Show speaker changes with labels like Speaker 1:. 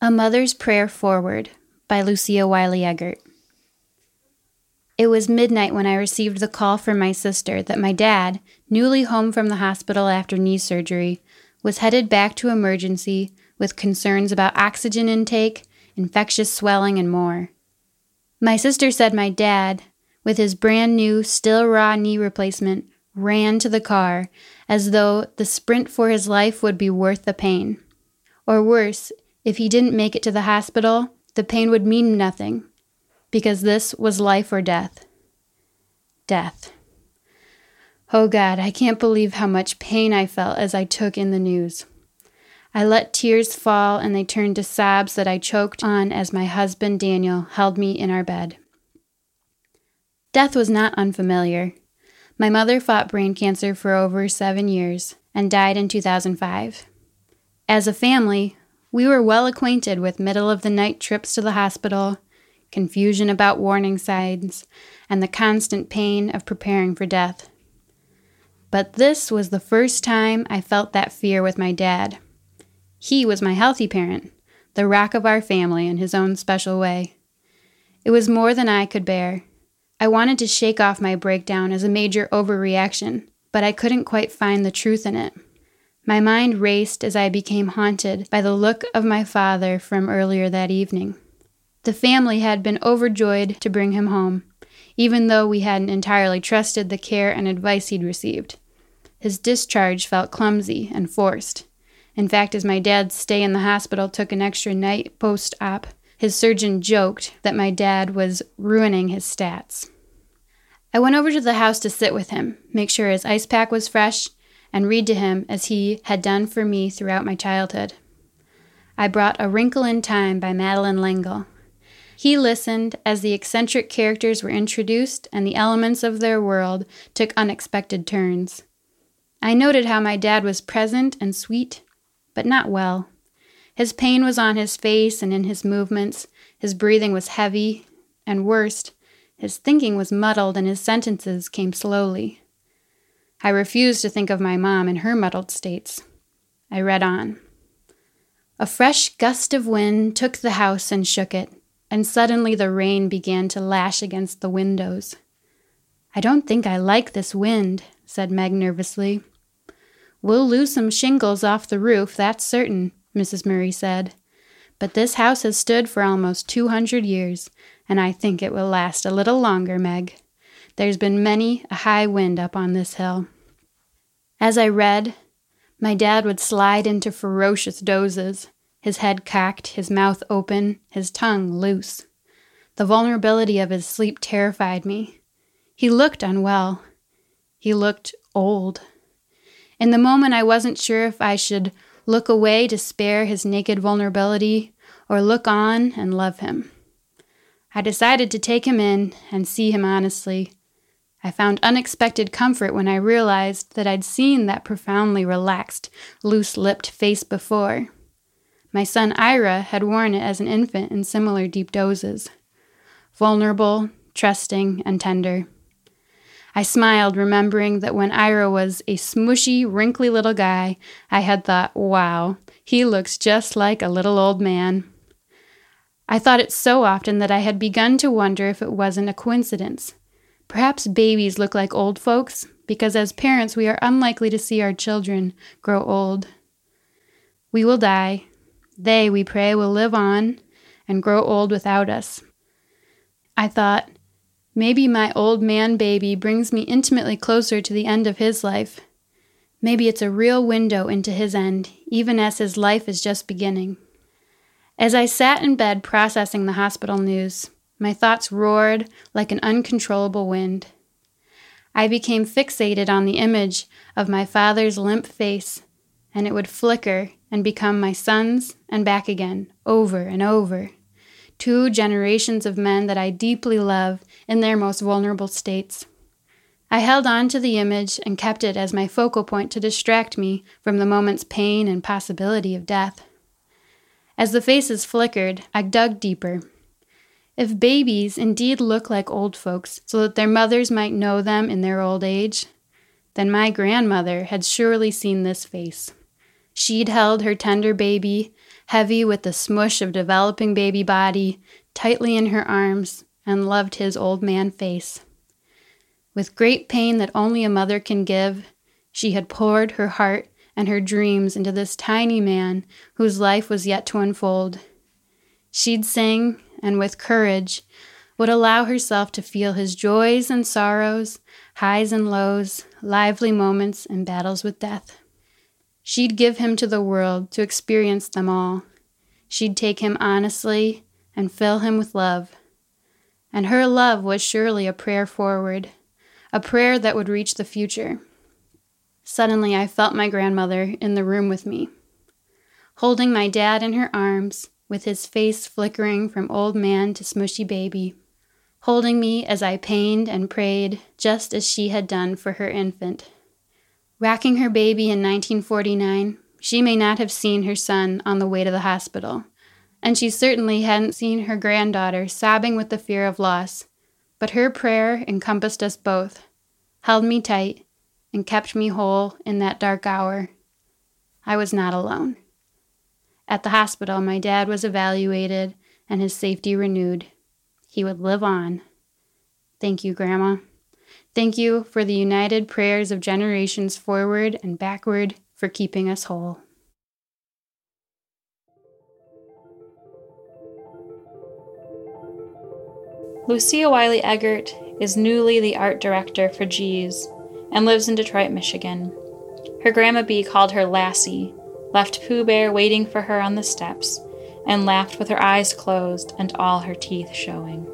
Speaker 1: A Mother's Prayer Forward by Lucia Wiley Eggert. It was midnight when I received the call from my sister that my dad, newly home from the hospital after knee surgery, was headed back to emergency with concerns about oxygen intake, infectious swelling, and more. My sister said my dad, with his brand new, still raw knee replacement, ran to the car as though the sprint for his life would be worth the pain. Or worse, if he didn't make it to the hospital, the pain would mean nothing, because this was life or death. Death. Oh God, I can't believe how much pain I felt as I took in the news. I let tears fall and they turned to sobs that I choked on as my husband Daniel held me in our bed. Death was not unfamiliar. My mother fought brain cancer for over seven years and died in 2005. As a family, we were well acquainted with middle of the night trips to the hospital, confusion about warning signs, and the constant pain of preparing for death. But this was the first time I felt that fear with my dad. He was my healthy parent, the rock of our family in his own special way. It was more than I could bear. I wanted to shake off my breakdown as a major overreaction, but I couldn't quite find the truth in it. My mind raced as I became haunted by the look of my father from earlier that evening. The family had been overjoyed to bring him home, even though we hadn't entirely trusted the care and advice he'd received. His discharge felt clumsy and forced. In fact, as my dad's stay in the hospital took an extra night post op, his surgeon joked that my dad was ruining his stats. I went over to the house to sit with him, make sure his ice pack was fresh, and read to him as he had done for me throughout my childhood. I brought A Wrinkle in Time by Madeleine L'Engle. He listened as the eccentric characters were introduced and the elements of their world took unexpected turns. I noted how my dad was present and sweet, but not well. His pain was on his face and in his movements, his breathing was heavy, and worst, his thinking was muddled and his sentences came slowly. I refused to think of my mom in her muddled states. I read on. A fresh gust of wind took the house and shook it, and suddenly the rain began to lash against the windows. I don't think I like this wind, said Meg nervously. We'll lose some shingles off the roof, that's certain, Mrs. Murry said. But this house has stood for almost 200 years, and I think it will last a little longer, Meg. There's been many a high wind up on this hill. As I read, my dad would slide into ferocious dozes, his head cocked, his mouth open, his tongue loose. The vulnerability of his sleep terrified me. He looked unwell. He looked old. In the moment, I wasn't sure if I should look away to spare his naked vulnerability or look on and love him. I decided to take him in and see him honestly. I found unexpected comfort when I realized that I'd seen that profoundly relaxed, loose lipped face before. My son Ira had worn it as an infant in similar deep dozes. Vulnerable, trusting, and tender. I smiled, remembering that when Ira was a smushy, wrinkly little guy, I had thought, wow, he looks just like a little old man. I thought it so often that I had begun to wonder if it wasn't a coincidence. Perhaps babies look like old folks, because as parents we are unlikely to see our children grow old. We will die. They, we pray, will live on and grow old without us. I thought, Maybe my old man baby brings me intimately closer to the end of his life. Maybe it's a real window into his end, even as his life is just beginning. As I sat in bed processing the hospital news, my thoughts roared like an uncontrollable wind. I became fixated on the image of my father's limp face, and it would flicker and become my son's and back again, over and over two generations of men that I deeply love in their most vulnerable states. I held on to the image and kept it as my focal point to distract me from the moment's pain and possibility of death. As the faces flickered, I dug deeper. If babies indeed look like old folks so that their mothers might know them in their old age, then my grandmother had surely seen this face. She'd held her tender baby heavy with the smush of developing baby body, tightly in her arms, and loved his old man face. With great pain that only a mother can give, she had poured her heart and her dreams into this tiny man whose life was yet to unfold. She'd sing, and with courage, would allow herself to feel his joys and sorrows, highs and lows, lively moments and battles with death. She'd give him to the world to experience them all. She'd take him honestly and fill him with love. And her love was surely a prayer forward, a prayer that would reach the future. Suddenly, I felt my grandmother in the room with me, holding my dad in her arms, with his face flickering from old man to smushy baby, holding me as I pained and prayed, just as she had done for her infant. Racking her baby in 1949, she may not have seen her son on the way to the hospital, and she certainly hadn't seen her granddaughter sobbing with the fear of loss. But her prayer encompassed us both, held me tight, and kept me whole in that dark hour. I was not alone. At the hospital, my dad was evaluated and his safety renewed. He would live on. Thank you, Grandma. Thank you for the united prayers of generations forward and backward for keeping us whole.
Speaker 2: Lucia Wiley Eggert is newly the art director for Gee's and lives in Detroit, Michigan. Her Grandma Bee called her Lassie, left Pooh Bear waiting for her on the steps, and laughed with her eyes closed and all her teeth showing.